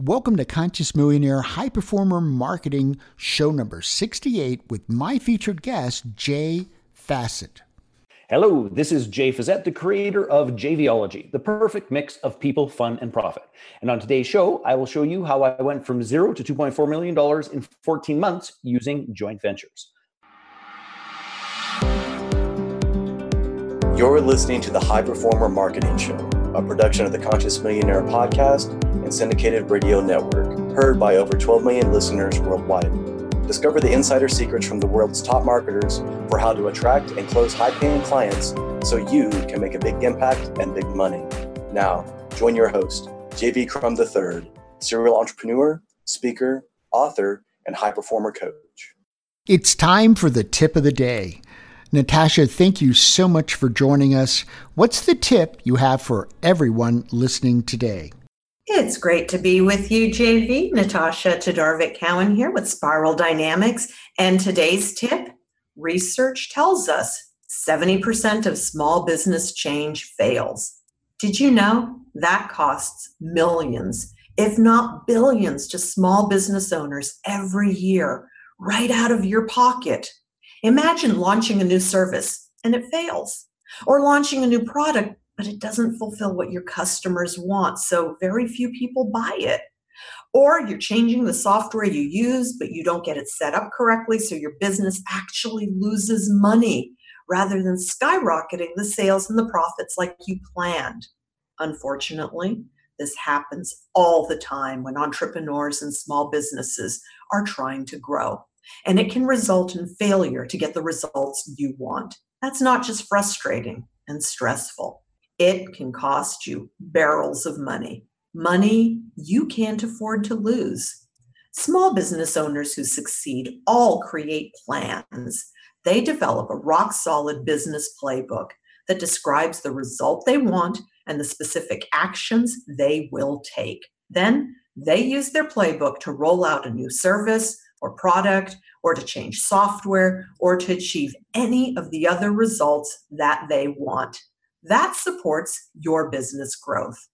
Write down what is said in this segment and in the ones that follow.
Welcome to Conscious Millionaire High Performer Marketing Show number 68 with my featured guest, Jay Fiset. Hello, this is Jay Fiset, the creator of JVology, the perfect mix of people, fun, and profit. And on today's show, I will show you how I went from zero to $2.4 million in 14 months using joint ventures. You're listening to the High Performer Marketing Show, a production of the Conscious Millionaire podcast and syndicated radio network, heard by over 12 million listeners worldwide. Discover the insider secrets from the world's top marketers for how to attract and close high paying clients so you can make a big impact and big money. Now, join your host, JV Crum III, serial entrepreneur, speaker, author, and high performer coach. It's time for the tip of the day. Natasha, thank you so much for joining us. What's the tip you have for everyone listening today? It's great to be with you, JV. Natasha Todorovic Cowan here with Spiral Dynamics. And today's tip research tells us 70% of small business change fails. Did you know that costs millions, if not billions, to small business owners every year, right out of your pocket? Imagine launching a new service and it fails, or launching a new product, but it doesn't fulfill what your customers want. So very few people buy it. Or you're changing the software you use, but you don't get it set up correctly. So your business actually loses money rather than skyrocketing the sales and the profits like you planned. Unfortunately, this happens all the time when entrepreneurs and small businesses are trying to grow and it can result in failure to get the results you want. That's not just frustrating and stressful, it can cost you barrels of money. Money you can't afford to lose. Small business owners who succeed all create plans. They develop a rock solid business playbook that describes the result they want and the specific actions they will take. Then they use their playbook to roll out a new service, or product or to change software or to achieve any of the other results that they want. That supports your business growth.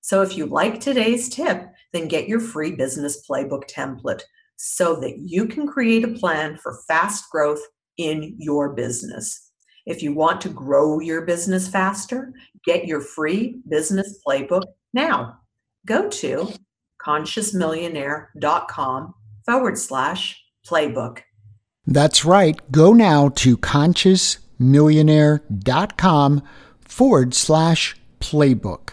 So if you like today's tip, then get your free business playbook template so that you can create a plan for fast growth in your business. If you want to grow your business faster, get your free business playbook now. Go to consciousmillionaire.com forward slash playbook. That's right. Go now to consciousmillionaire.com forward slash playbook.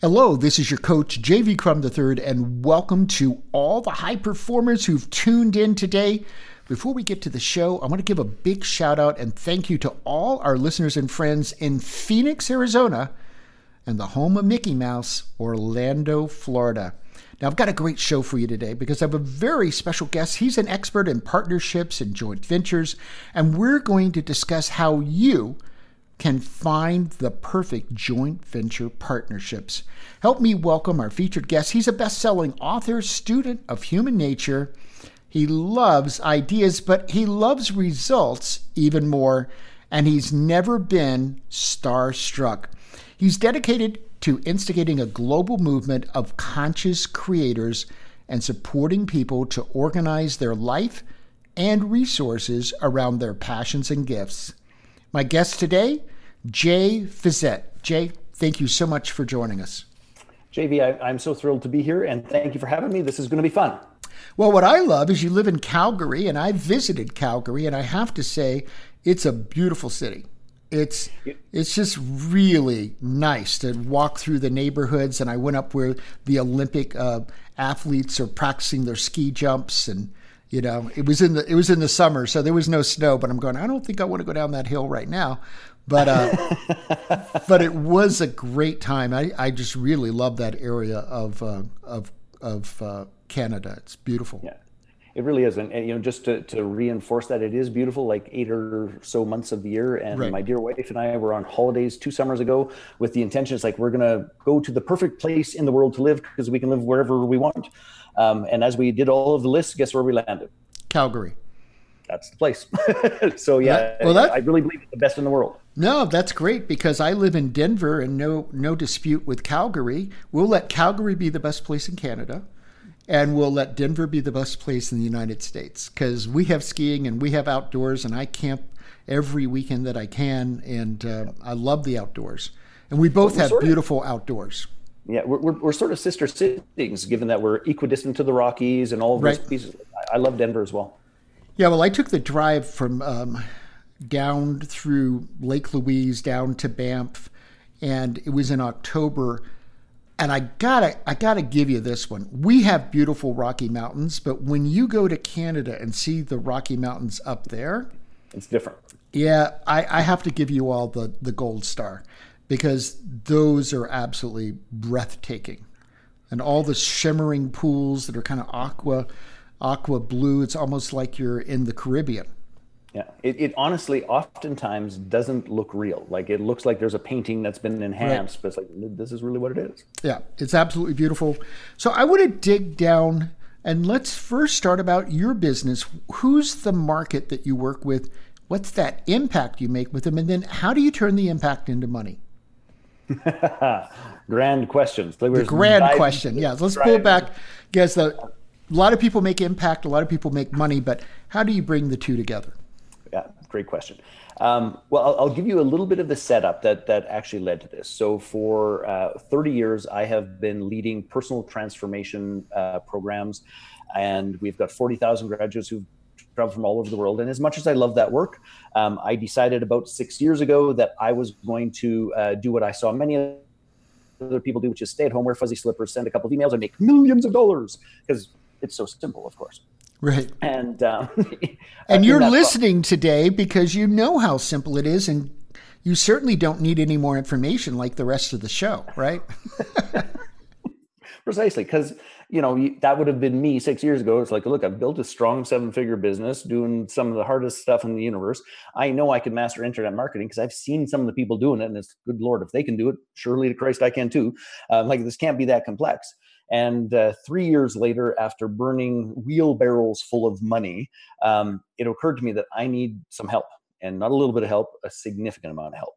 Hello, this is your coach, JV Crum III, and welcome to all the high performers who've tuned in today. Before we get to the show, I want to give a big shout out and thank you to all our listeners and friends in Phoenix, Arizona, and the home of Mickey Mouse, Orlando, Florida. Now, I've got a great show for you today because I have a very special guest. He's an expert in partnerships and joint ventures, and we're going to discuss how you can find the perfect joint venture partnerships. Help me welcome our featured guest. He's a best selling author, student of human nature. He loves ideas, but he loves results even more, and he's never been starstruck. He's dedicated to instigating a global movement of conscious creators and supporting people to organize their life and resources around their passions and gifts. My guest today, Jay Fiset. Jay, thank you so much for joining us. JV, I, am so thrilled to be here and thank you for having me. This is going to be fun. Well, what I love is you live in Calgary, and I visited Calgary, and I have to say, it's a beautiful city. It's it's just really nice to walk through the neighborhoods, and I went up where the Olympic uh, athletes are practicing their ski jumps, and you know it was in the it was in the summer, so there was no snow. But I'm going, I don't think I want to go down that hill right now. But uh, but it was a great time. I, I just really love that area of uh, of of uh, Canada. It's beautiful. Yeah. It really is, and, you know, just to, to reinforce that it is beautiful, like eight or so months of the year. And right. my dear wife and I were on holidays two summers ago with the intention, it's like we're gonna go to the perfect place in the world to live because we can live wherever we want. Um, and as we did all of the lists, guess where we landed? Calgary. that's the place. so yeah, well, that, I really believe it's the best in the world. No, that's great because I live in Denver and no no dispute with Calgary. We'll let Calgary be the best place in Canada and we'll let Denver be the best place in the United States because we have skiing and we have outdoors and I camp every weekend that I can and uh, I love the outdoors. And we both have beautiful of, outdoors. Yeah, we're, we're, we're, sort of sister cities given that we're equidistant to the Rockies and all of those right. pieces. I love Denver as well. Yeah, well, I took the drive from um, down through Lake Louise down to Banff, and it was in October. And I gotta, I gotta give you this one. We have beautiful Rocky Mountains, but when you go to Canada and see the Rocky Mountains up there, it's different. Yeah, I, I have to give you all the the gold star because those are absolutely breathtaking, and all the shimmering pools that are kind of aqua aqua blue. It's almost like you're in the Caribbean. Yeah, it, it honestly oftentimes doesn't look real. Like it looks like there's a painting that's been enhanced, right. but it's like this is really what it is. Yeah, it's absolutely beautiful. So I want to dig down and let's first start about your business. Who's the market that you work with? What's that impact you make with them? And then how do you turn the impact into money? grand questions. The grand question. Yeah, let's pull back. Guess the a lot of people make impact, a lot of people make money, but how do you bring the two together? Yeah, great question. Um, well, I'll, I'll, give you a little bit of the setup that that actually led to this. So, for uh, 30 years, I have been leading personal transformation uh, programs, and we've got 40,000 graduates who've traveled from all over the world. And as much as I love that work, um, I decided about six years ago that I was going to uh, do what I saw many other people do, which is stay at home, wear fuzzy slippers, send a couple of emails, and make millions of dollars because it's so simple, of course. Right. And um, and you're listening today because you know how simple it is, and you certainly don't need any more information like the rest of the show, right? Precisely, because you know that would have been me six years ago. It's like, look, I've built a strong seven-figure business, doing some of the hardest stuff in the universe. I know I can master internet marketing because I've seen some of the people doing it, and it's good lord, if they can do it, surely to Christ I can too. Uh, like this can't be that complex. And uh, three years later, after burning wheelbarrows full of money, um, it occurred to me that I need some help and not a little bit of help, a significant amount of help.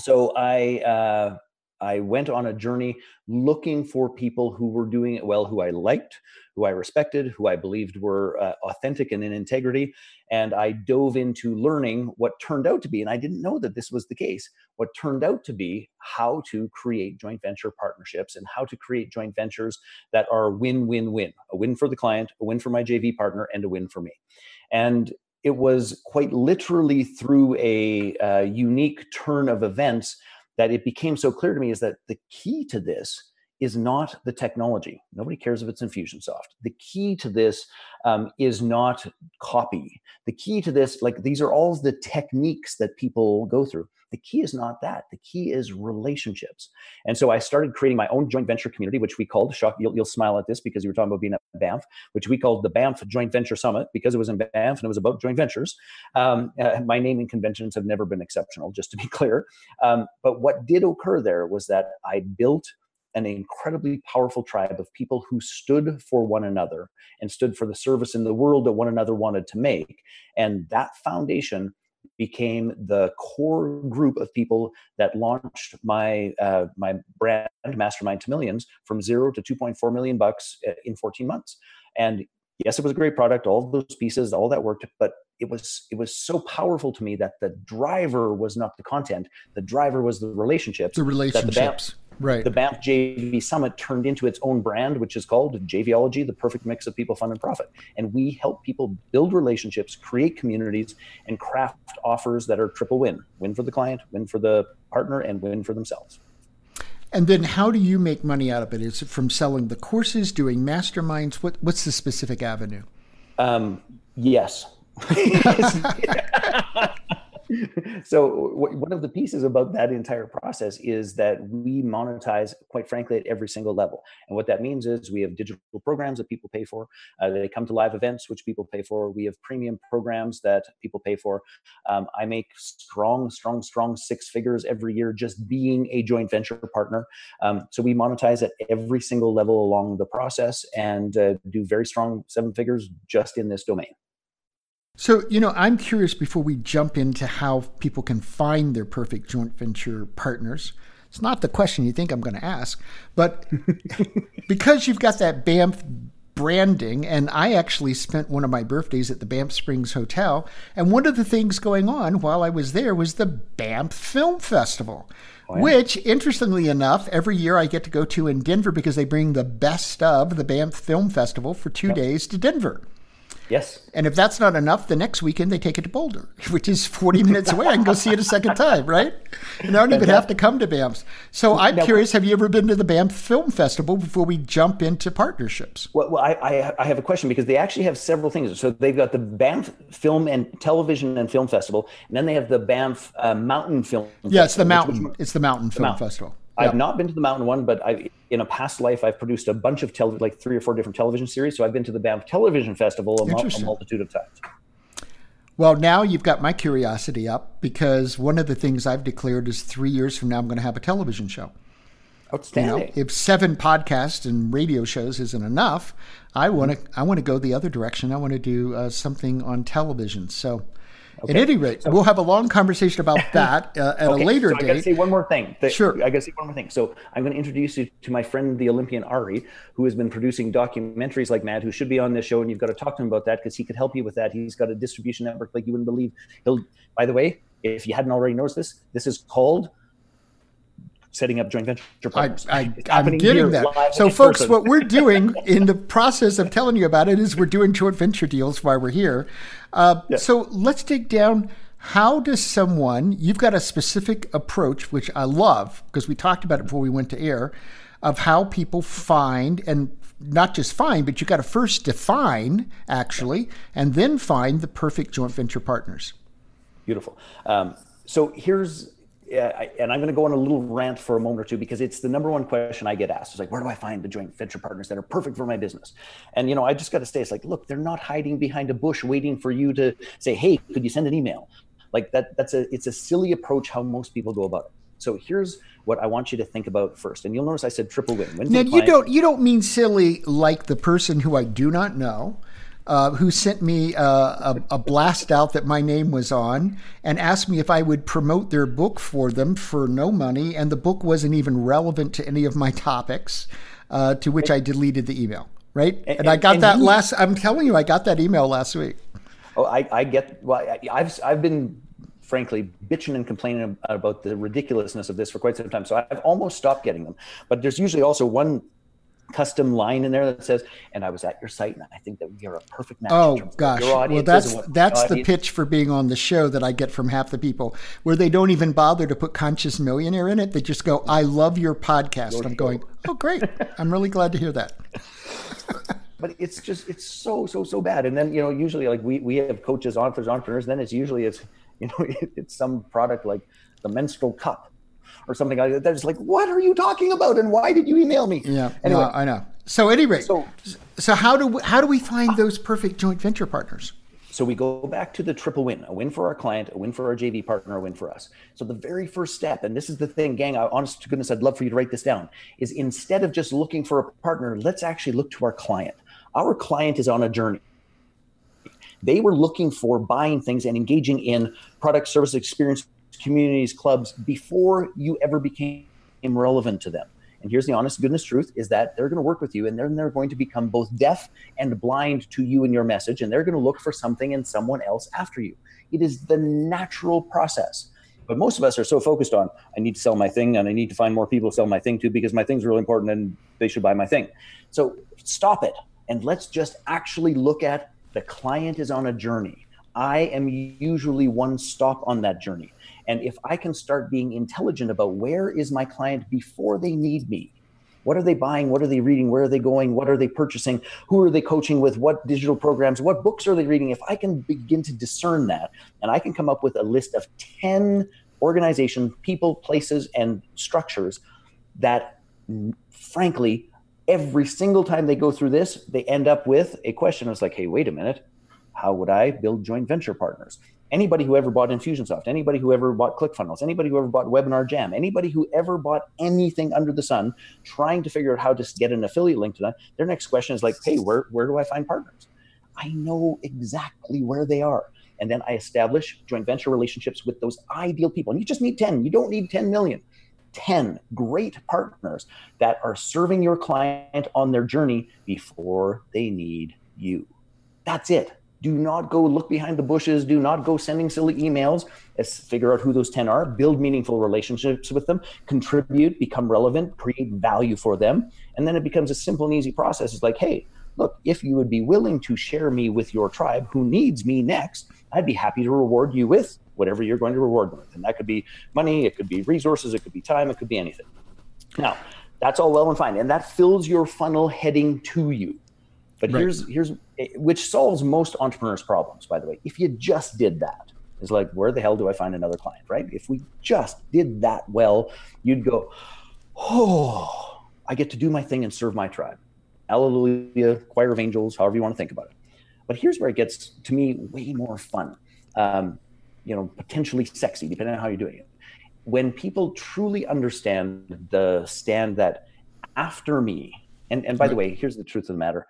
So I, uh, I went on a journey looking for people who were doing it well, who I liked, who I respected, who I believed were uh, authentic and in integrity. And I dove into learning what turned out to be, and I didn't know that this was the case, what turned out to be how to create joint venture partnerships and how to create joint ventures that are win win win a win for the client, a win for my JV partner, and a win for me. And it was quite literally through a, a unique turn of events that it became so clear to me is that the key to this is not the technology. Nobody cares if it's Infusionsoft. The key to this um, is not copy. The key to this, like these are all the techniques that people go through. The key is not that. The key is relationships. And so I started creating my own joint venture community, which we called, shock, you'll, you'll smile at this because you were talking about being at Banff, which we called the Banff Joint Venture Summit because it was in Banff and it was about joint ventures. Um, uh, my naming conventions have never been exceptional, just to be clear. Um, but what did occur there was that I built an incredibly powerful tribe of people who stood for one another and stood for the service in the world that one another wanted to make. And that foundation became the core group of people that launched my uh, my brand mastermind to millions from zero to 2.4 million bucks uh, in 14 months and yes it was a great product all those pieces all that worked but it was it was so powerful to me that the driver was not the content the driver was the relationships the relationships Right. The Banff JV Summit turned into its own brand, which is called JVology, the perfect mix of people, fun, and profit. And we help people build relationships, create communities, and craft offers that are triple win win for the client, win for the partner, and win for themselves. And then how do you make money out of it? Is it from selling the courses, doing masterminds? What, what's the specific avenue? Um, yes. so one of the pieces about that entire process is that we monetize quite frankly at every single level. And what that means is we have digital programs that people pay for. Uh, they come to live events which people pay for. We have premium programs that people pay for. Um, i make strong strong strong six figures every year just being a joint venture partner. Um, so we monetize at every single level along the process and uh, do very strong seven figures just in this domain So, you know, I'm curious before we jump into how people can find their perfect joint venture partners. It's not the question you think I'm going to ask, but because you've got that Banff branding, and I actually spent one of my birthdays at the Banff Springs Hotel, and one of the things going on while I was there was the Banff Film Festival. Oh, yeah. Which, interestingly enough, every year I get to go to in Denver because they bring the best of the Banff Film Festival for two yep. days to Denver. Yes. And if that's not enough, the next weekend they take it to Boulder, which is 40 minutes away. I can go see it a second time, right? And I don't even have to come to Banff. So I'm curious, have you ever been to the Banff Film Festival before we jump into partnerships? Well, well I, I, have a question because they actually have several things. So they've got the Banff Film and Television and Film Festival, and then they have the Banff uh, Mountain Film Yeah, it's the Mountain. Which, which, it's the Mountain Film mountain. Festival. I've not been to the mountain one, but I, in a past life, I've produced a bunch of tele- like three or four different television series. So I've been to the Banff Television Festival a, a multitude of times. Well, now you've got my curiosity up because one of the things I've declared is three years from now, I'm going to have a television show. Outstanding. You know, if seven podcasts and radio shows isn't enough, I want to I want to go the other direction. I want to do uh, something on television. So Okay. At any rate, so, we'll have a long conversation about that uh, at okay. a later so date. I got to say one more thing. The, sure. I got to say one more thing. So I'm going to introduce you to my friend, the Olympian Ari, who has been producing documentaries like mad, who should be on this show, and you've got to talk to him about that because he could help you with that. He's got a distribution network like you wouldn't believe. He'll. By the way, if you hadn't already noticed this, this is called setting up joint venture partners. I, am getting that. So, folks, person. what we're doing in the process of telling you about it is we're doing joint venture deals while we're here. Uh, yeah. So, let's dig down. How does someone, you've got a specific approach, which I love because we talked about it before we went to air, of how people find and not just find, but you've got to first define actually, and then find the perfect joint venture partners. Beautiful. Um, so here's and I'm going to go on a little rant for a moment or two because it's the number one question I get asked. It's like, where do I find the joint venture partners that are perfect for my business? And you know, I just got to say, it's like, look, they're not hiding behind a bush waiting for you to say, hey, could you send an email? Like that. That's a it's a silly approach how most people go about it. So here's what I want you to think about first. And you'll notice I said triple win. Now you don't you don't mean silly like the person who I do not know uh, who sent me uh, a, a, blast out that my name was on and asked me if I would promote their book for them for no money. And the book wasn't even relevant to any of my topics, uh, to which I deleted the email. Right. And, and I got and that he, last, I'm telling you, I got that email last week. Oh, I, I get, well, I, I've, I've been frankly bitching and complaining about the ridiculousness of this for quite some time. So I've almost stopped getting them. But there's usually also one custom line in there that says, "And I was at your site, and I think that we are a perfect match." Oh gosh, well that's that's the pitch for being on the show that I get from half the people, where they don't even bother to put "conscious millionaire" in it. They just go, "I love your podcast." I'm going, "Oh great, I'm really glad to hear that." but it's just it's so so so bad. And then you know usually like we we have coaches, authors, entrepreneurs. Then it's usually it's you know it's some product like the menstrual cup or something like that. They're just like, what are you talking about? And why did you email me? Yeah. Anyway, no, I know. So at any rate, so, so how do we, how do we find those perfect joint venture partners? So we go back to the triple win, a win for our client, a win for our JV partner, a win for us. So the very first step, and this is the thing, gang, I, honest to goodness, I'd love for you to write this down, is instead of just looking for a partner, let's actually look to our client. Our client is on a journey. They were looking for buying things and engaging in product, service, experience communities, clubs before you ever became relevant to them. And here's the honest goodness truth is that they're going to work with you and then they're going to become both deaf and blind to you and your message. And they're going to look for something in someone else after you. It is the natural process. But most of us are so focused on, I need to sell my thing and I need to find more people to sell my thing to because my thing's really important and they should buy my thing. So stop it. And let's just actually look at the client is on a journey. I am usually one stop on that journey. And if I can start being intelligent about where is my client before they need me, what are they buying? What are they reading? Where are they going? What are they purchasing? Who are they coaching with? What digital programs? What books are they reading? If I can begin to discern that and I can come up with a list of 10 organizations, people, places, and structures that, frankly, every single time they go through this, they end up with a question. It's like, hey, wait a minute. How would I build joint venture partners? anybody who ever bought Infusionsoft, anybody who ever bought ClickFunnels, anybody who ever bought Webinar Jam, anybody who ever bought anything under the sun, trying to figure out how to get an affiliate link to that, their next question is like, hey, where, where do I find partners? I know exactly where they are. And then I establish joint venture relationships with those ideal people. And you just need 10. You don't need 10 million. 10 great partners that are serving your client on their journey before they need you. That's it. Do not go look behind the bushes. Do not go sending silly emails. Let's figure out who those 10 are, build meaningful relationships with them, contribute, become relevant, create value for them. And then it becomes a simple and easy process. It's like, hey, look, if you would be willing to share me with your tribe who needs me next, I'd be happy to reward you with whatever you're going to reward them with. And that could be money, it could be resources, it could be time, it could be anything. Now, that's all well and fine. And that fills your funnel heading to you. But right. here's here's which solves most entrepreneurs' problems, by the way. If you just did that, it's like, where the hell do I find another client, right? If we just did that well, you'd go, oh, I get to do my thing and serve my tribe. Hallelujah, choir of angels, however you want to think about it. But here's where it gets to me way more fun, um, you know, potentially sexy, depending on how you're doing it. When people truly understand the stand that after me, and, and by right. the way, here's the truth of the matter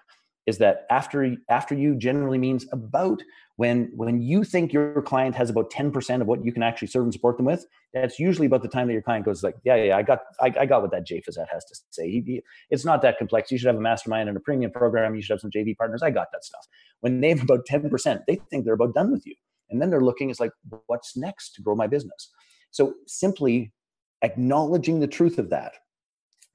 is that after after you generally means about when when you think your client has about 10% of what you can actually serve and support them with that's usually about the time that your client goes like yeah yeah i got i, I got what that jay Fiset has to say. He, he, it's not that complex. You should have a mastermind and a premium program. You should have some jv partners. I got that stuff. When they have about 10% they think they're about done with you. And then they're looking it's like what's next to grow my business? So simply acknowledging the truth of that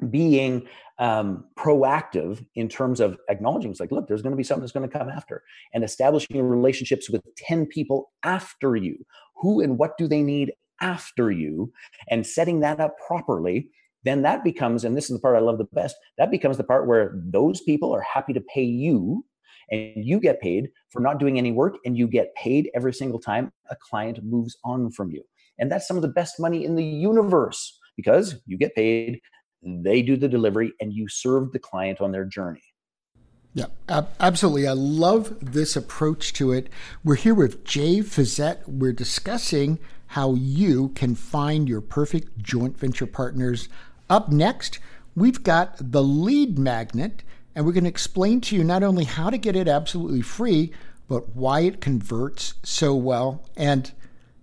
being um, proactive in terms of acknowledging it's like look there's going to be something that's going to come after and establishing relationships with 10 people after you. Who and what do they need after you? And setting that up properly then that becomes and this is the part i love the best that becomes the part where those people are happy to pay you and you get paid for not doing any work and you get paid every single time a client moves on from you. And that's some of the best money in the universe because you get paid they do the delivery, and you serve the client on their journey. Yeah, absolutely. I love this approach to it. We're here with Jay Fiset. We're discussing how you can find your perfect joint venture partners. Up next, we've got the lead magnet, and we're going to explain to you not only how to get it absolutely free, but why it converts so well. And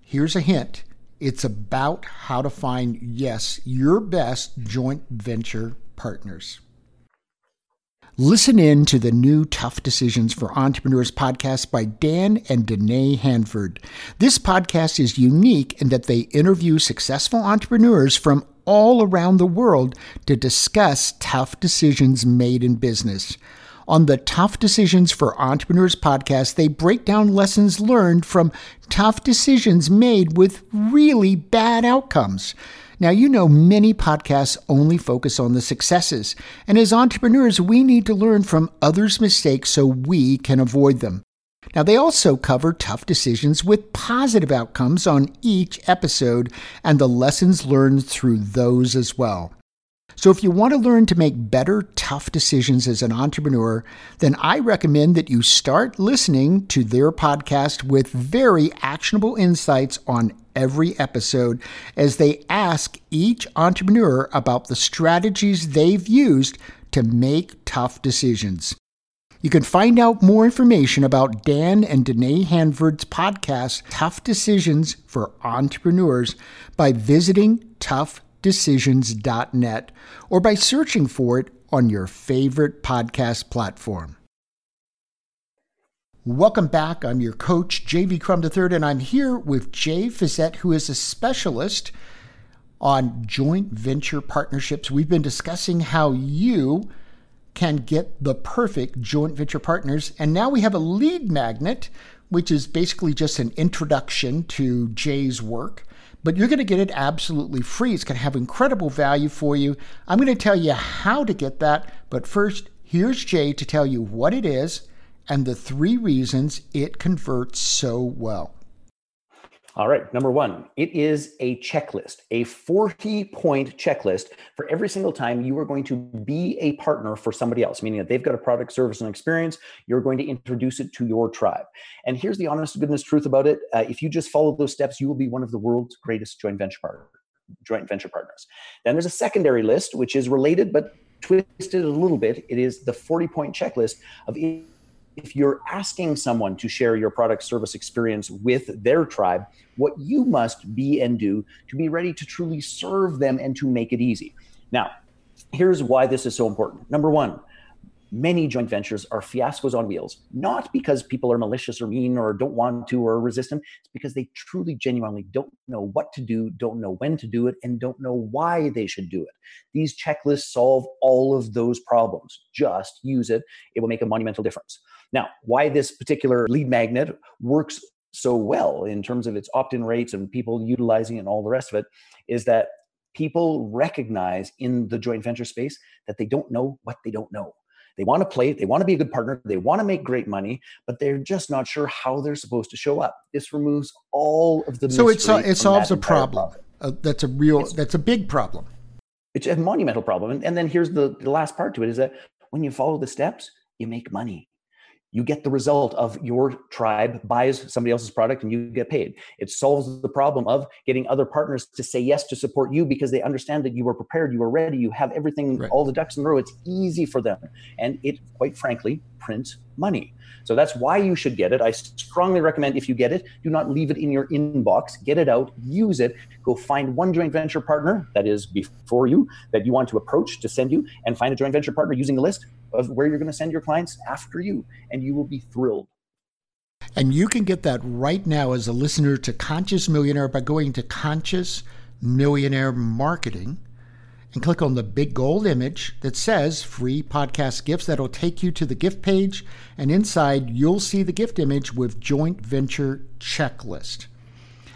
here's a hint it's about how to find, yes, your best joint venture partners. Listen in to the new Tough Decisions for Entrepreneurs podcast by Dan and Danae Hanford. This podcast is unique in that they interview successful entrepreneurs from all around the world to discuss tough decisions made in business. On the Tough Decisions for Entrepreneurs podcast, they break down lessons learned from tough decisions made with really bad outcomes. Now, you know, many podcasts only focus on the successes, and as entrepreneurs, we need to learn from others' mistakes so we can avoid them. Now, they also cover tough decisions with positive outcomes on each episode and the lessons learned through those as well. So, if you want to learn to make better, tough decisions as an entrepreneur, then I recommend that you start listening to their podcast with very actionable insights on every episode as they ask each entrepreneur about the strategies they've used to make tough decisions. You can find out more information about Dan and Danae Hanford's podcast, Tough Decisions for Entrepreneurs, by visiting Tough decisions.net or by searching for it on your favorite podcast platform. Welcome back. I'm your coach, JV Crum III, and I'm here with Jay Fiset, who is a specialist on joint venture partnerships. We've been discussing how you can get the perfect joint venture partners, and now we have a lead magnet, which is basically just an introduction to Jay's work but you're going to get it absolutely free. It's going to have incredible value for you. I'm going to tell you how to get that, but first, here's Jay to tell you what it is and the three reasons it converts so well. All right. Number one, it is a checklist, a 40 point checklist for every single time you are going to be a partner for somebody else, meaning that they've got a product, service, and experience. You're going to introduce it to your tribe. And here's the honest goodness truth about it uh, if you just follow those steps, you will be one of the world's greatest joint venture partners. Joint venture partners. Then there's a secondary list, which is related but twisted a little bit. It is the 40 point checklist of if you're asking someone to share your product service experience with their tribe, what you must be and do to be ready to truly serve them and to make it easy. Now, here's why this is so important. Number one, many joint ventures are fiascos on wheels, not because people are malicious or mean or don't want to or resistant. It's because they truly, genuinely don't know what to do, don't know when to do it, and don't know why they should do it. These checklists solve all of those problems. Just use it, it will make a monumental difference. Now, why this particular lead magnet works so well in terms of its opt in rates and people utilizing it and all the rest of it is that people recognize in the joint venture space that they don't know what they don't know. They want to play, they want to be a good partner, they want to make great money, but they're just not sure how they're supposed to show up. This removes all of the So it, so, it solves a problem. Uh, that's a real it's, that's a big problem. It's a monumental problem. And, and then here's the, the last part to it is that when you follow the steps, you make money you get the result of your tribe buys somebody else's product and you get paid. It solves the problem of getting other partners to say yes to support you because they understand that you are prepared, you are ready, you have everything, right. all the ducks in a row. It's easy for them. And it, quite frankly, prints money. So that's why you should get it. I strongly recommend if you get it, do not leave it in your inbox. Get it out, use it, go find one joint venture partner that is before you that you want to approach to send you, and find a joint venture partner using the list of where you're going to send your clients after you, and you will be thrilled. And you can get that right now as a listener to Conscious Millionaire by going to Conscious Millionaire Marketing and click on the big gold image that says free podcast gifts. That'll take you to the gift page, and inside you'll see the gift image with joint venture checklist.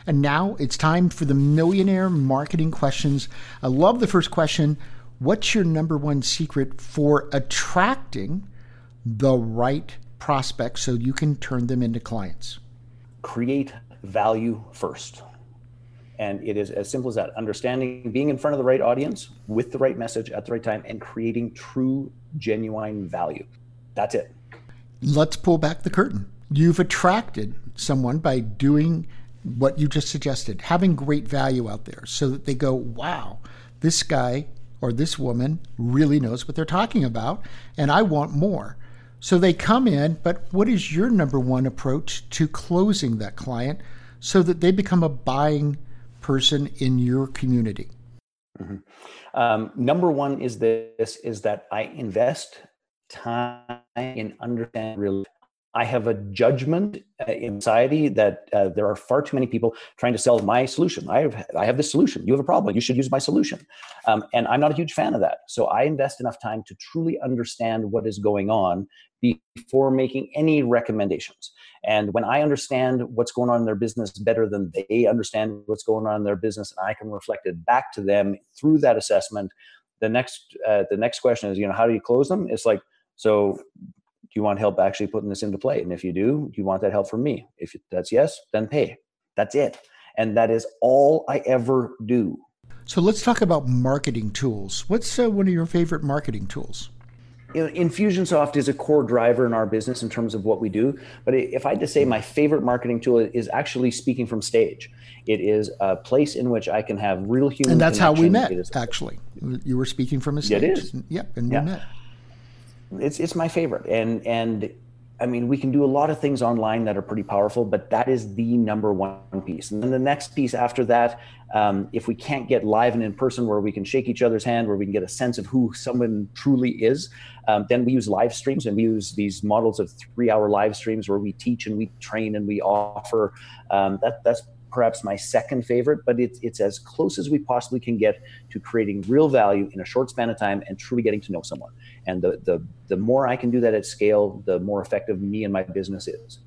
And now it's time for the millionaire marketing questions. I love the first question What's your number one secret for attracting the right prospects so you can turn them into clients? Create value first. And it is as simple as that understanding, being in front of the right audience with the right message at the right time, and creating true, genuine value. That's it. Let's pull back the curtain. You've attracted someone by doing what you just suggested, having great value out there so that they go, wow, this guy or this woman really knows what they're talking about, and I want more. So they come in, but what is your number one approach to closing that client so that they become a buying person in your community? Mm-hmm. Um, number one is this: is that I invest time in understanding I have a judgment uh, in society that uh, there are far too many people trying to sell my solution. I have, I have this solution. You have a problem. You should use my solution. Um, and I'm not a huge fan of that. So I invest enough time to truly understand what is going on before making any recommendations. And when I understand what's going on in their business better than they understand what's going on in their business, and I can reflect it back to them through that assessment, the next uh, the next question is, you know, how do you close them? It's like, so you want help actually putting this into play? And if you do, you want that help from me? If that's yes, then pay. That's it. And that is all I ever do. So let's talk about marketing tools. What's uh, one of your favorite marketing tools? Infusionsoft is a core driver in our business in terms of what we do. But if I had to say my favorite marketing tool is actually speaking from stage. It is a place in which I can have real human. And that's how we met. Actually, you were speaking from a stage. It is. Yep, and we yeah. met it's it's my favorite and and I mean, we can do a lot of things online that are pretty powerful, but that is the number one piece. And then the next piece after that, um, if we can't get live and in person where we can shake each other's hand, where we can get a sense of who someone truly is, um, then we use live streams and we use these models of three hour live streams where we teach and we train and we offer. Um, that, that's perhaps my second favorite, but it's, it's as close as we possibly can get to creating real value in a short span of time and truly getting to know someone. And the, the, the more I can do that at scale, the more effective me and my business is.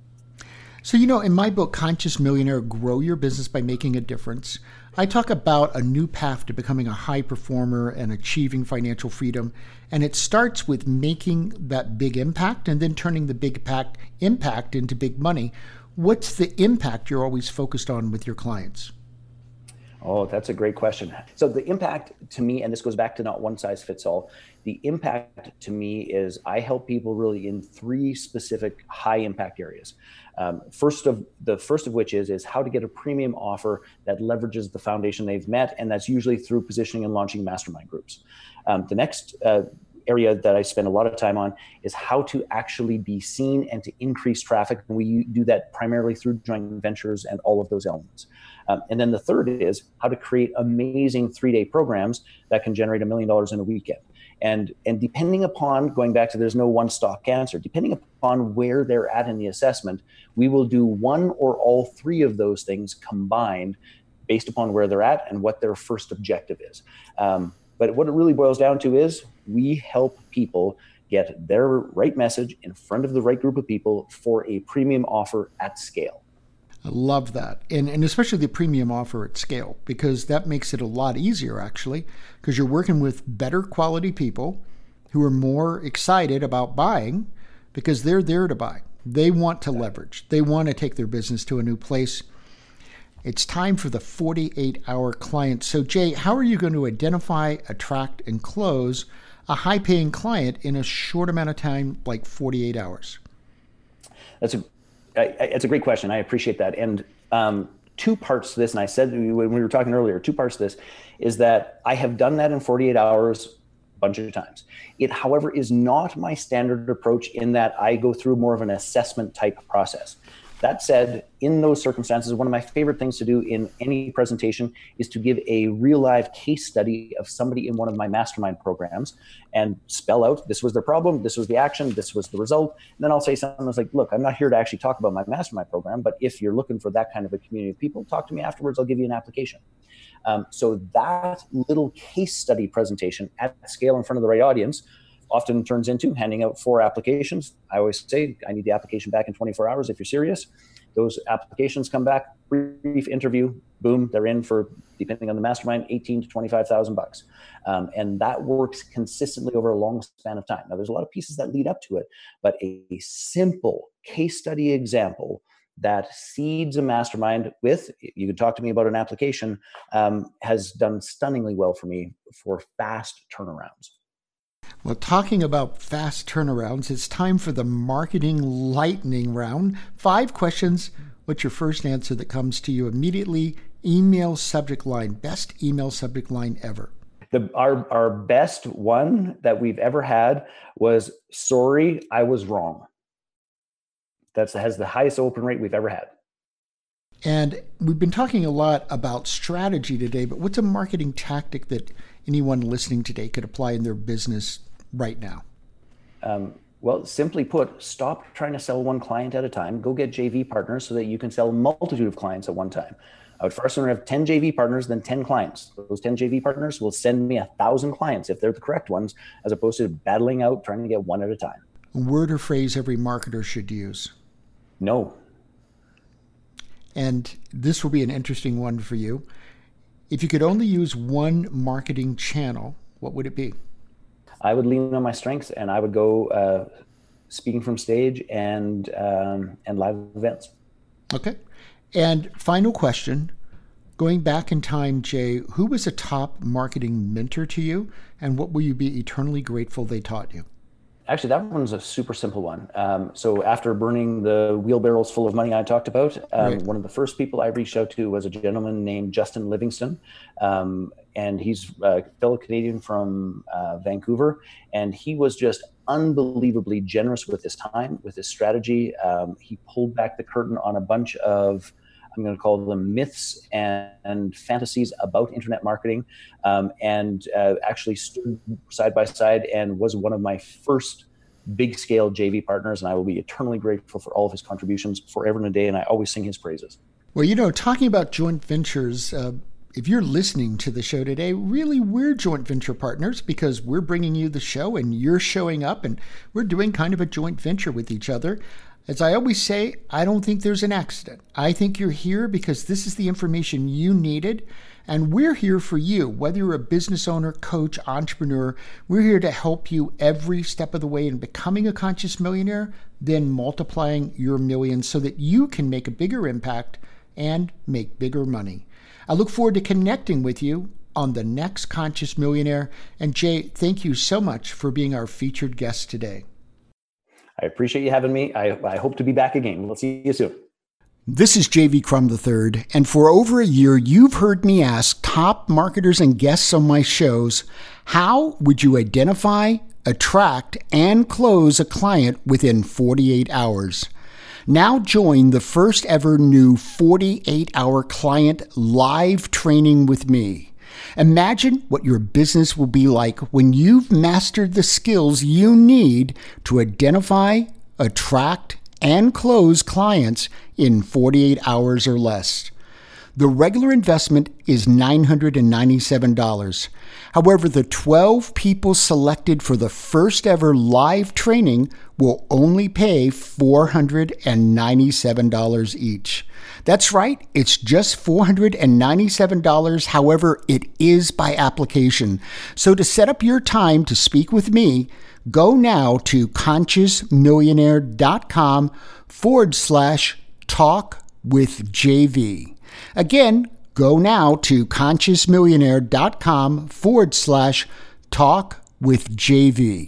So, you know, in my book, Conscious Millionaire Grow Your Business by Making a Difference, I talk about a new path to becoming a high performer and achieving financial freedom. And it starts with making that big impact and then turning the big impact, impact into big money, what's the impact you're always focused on with your clients? Oh, that's a great question. So, the impact to me, and this goes back to not one size fits all, the impact to me is I help people really in three specific high impact areas. Um, first of the first of which is is how to get a premium offer that leverages the foundation they've met, and that's usually through positioning and launching mastermind groups. Um, the next uh, area that I spend a lot of time on is how to actually be seen and to increase traffic. And we do that primarily through joint ventures and all of those elements. Um, and then the third is how to create amazing three day programs that can generate a million dollars in a weekend. And, and depending upon, going back to there's no one stock answer, depending upon where they're at in the assessment, we will do one or all three of those things combined based upon where they're at and what their first objective is. Um, but what it really boils down to is we help people get their right message in front of the right group of people for a premium offer at scale. I love that. And, and especially the premium offer at scale, because that makes it a lot easier, actually, because you're working with better quality people who are more excited about buying because they're there to buy. They want to leverage, they want to take their business to a new place. It's time for the 48 hour client. So, Jay, how are you going to identify, attract, and close a high paying client in a short amount of time, like 48 hours? That's a it's a great question. I appreciate that. And um, two parts to this, and I said when we were talking earlier, two parts to this is that I have done that in 48 hours a bunch of times. It, however, is not my standard approach in that I go through more of an assessment type process. That said, in those circumstances, one of my favorite things to do in any presentation is to give a real live case study of somebody in one of my mastermind programs and spell out this was their problem, this was the action, this was the result. And then I'll say something that's like, look, I'm not here to actually talk about my mastermind program, but if you're looking for that kind of a community of people, talk to me afterwards. I'll give you an application. Um, so that little case study presentation at scale in front of the right audience often turns into handing out four applications. I always say, I need the application back in 24 hours if you're serious. Those applications come back, brief interview, boom, they're in for, depending on the mastermind, 18 to 25,000 bucks. Um, and that works consistently over a long span of time. Now, there's a lot of pieces that lead up to it, but a, simple case study example that seeds a mastermind with you can talk to me about an application um, has done stunningly well for me for fast turnarounds well, talking about fast turnarounds, it's time for the marketing lightning round. Five questions. What's your first answer that comes to you immediately? Email subject line, best email subject line ever. The, our, our best one that we've ever had was sorry, I was wrong. That has the highest open rate we've ever had. And we've been talking a lot about strategy today, but what's a marketing tactic that anyone listening today could apply in their business right now? Um, well, simply put, stop trying to sell one client at a time. Go get JV partners so that you can sell a multitude of clients at one time. I would far sooner have 10 JV partners than 10 clients. Those 10 JV partners will send me a thousand clients if they're the correct ones, as opposed to battling out trying to get one at a time. Word or phrase every marketer should use? No. And this will be an interesting one for you. If you could only use one marketing channel, what would it be? I would lean on my strengths and I would go uh, speaking from stage and um, and live events. Okay. And final question. Going back in time, Jay, who was a top marketing mentor to you, and what will you be eternally grateful they taught you? Actually, that one's a super simple one. Um, so after burning the wheelbarrows full of money I talked about, um, right. one of the first people I reached out to was a gentleman named Justin Livingston, um, and he's a fellow Canadian from uh, Vancouver, and he was just unbelievably generous with his time, with his strategy. Um, he pulled back the curtain on a bunch of I'm going to call them myths and, and fantasies about internet marketing, um, and uh, actually stood side by side and was one of my first big scale JV partners. And I will be eternally grateful for all of his contributions forever and a day. And I always sing his praises. Well, you know, talking about joint ventures, uh, if you're listening to the show today, really, we're joint venture partners because we're bringing you the show and you're showing up and we're doing kind of a joint venture with each other. As I always say, I don't think there's an accident. I think you're here because this is the information you needed. And we're here for you, whether you're a business owner, coach, entrepreneur. We're here to help you every step of the way in becoming a conscious millionaire, then multiplying your millions so that you can make a bigger impact and make bigger money. I look forward to connecting with you on the next Conscious Millionaire. And Jay, thank you so much for being our featured guest today. I appreciate you having me. I, I hope to be back again. We'll see you soon. This is JV Crum III, and for over a year, you've heard me ask top marketers and guests on my shows how would you identify, attract, and close a client within 48 hours? Now join the first ever new 48 hour client live training with me. Imagine what your business will be like when you've mastered the skills you need to identify, attract, and close clients in 48 hours or less. The regular investment is $997. However, the 12 people selected for the first ever live training will only pay $497 each. That's right, it's just $497. However, it is by application. So to set up your time to speak with me, go now to consciousmillionaire.com forward slash talk with JV. Again, go now to consciousmillionaire.com forward slash talk with JV.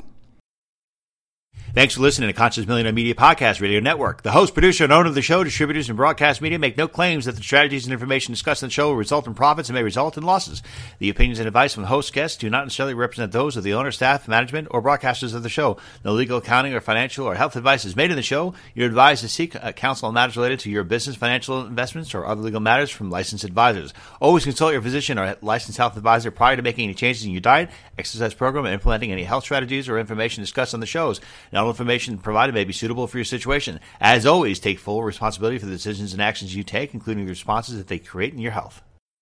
Thanks for listening to Conscious Millionaire Media Podcast Radio Network. The host, producer, and owner of the show, distributors, and broadcast media make no claims that the strategies and information discussed in the show will result in profits and may result in losses. The opinions and advice from the host guests do not necessarily represent those of the owner, staff, management, or broadcasters of the show. No legal, accounting, or financial or health advice is made in the show. You're advised to seek uh, counsel on matters related to your business, financial investments, or other legal matters from licensed advisors. Always consult your physician or licensed health advisor prior to making any changes in your diet, exercise program, and implementing any health strategies or information discussed on the shows. Not all information provided provided may be suitable for your situation. As always, take full responsibility for the decisions and actions you take, including the responses that they create in your health.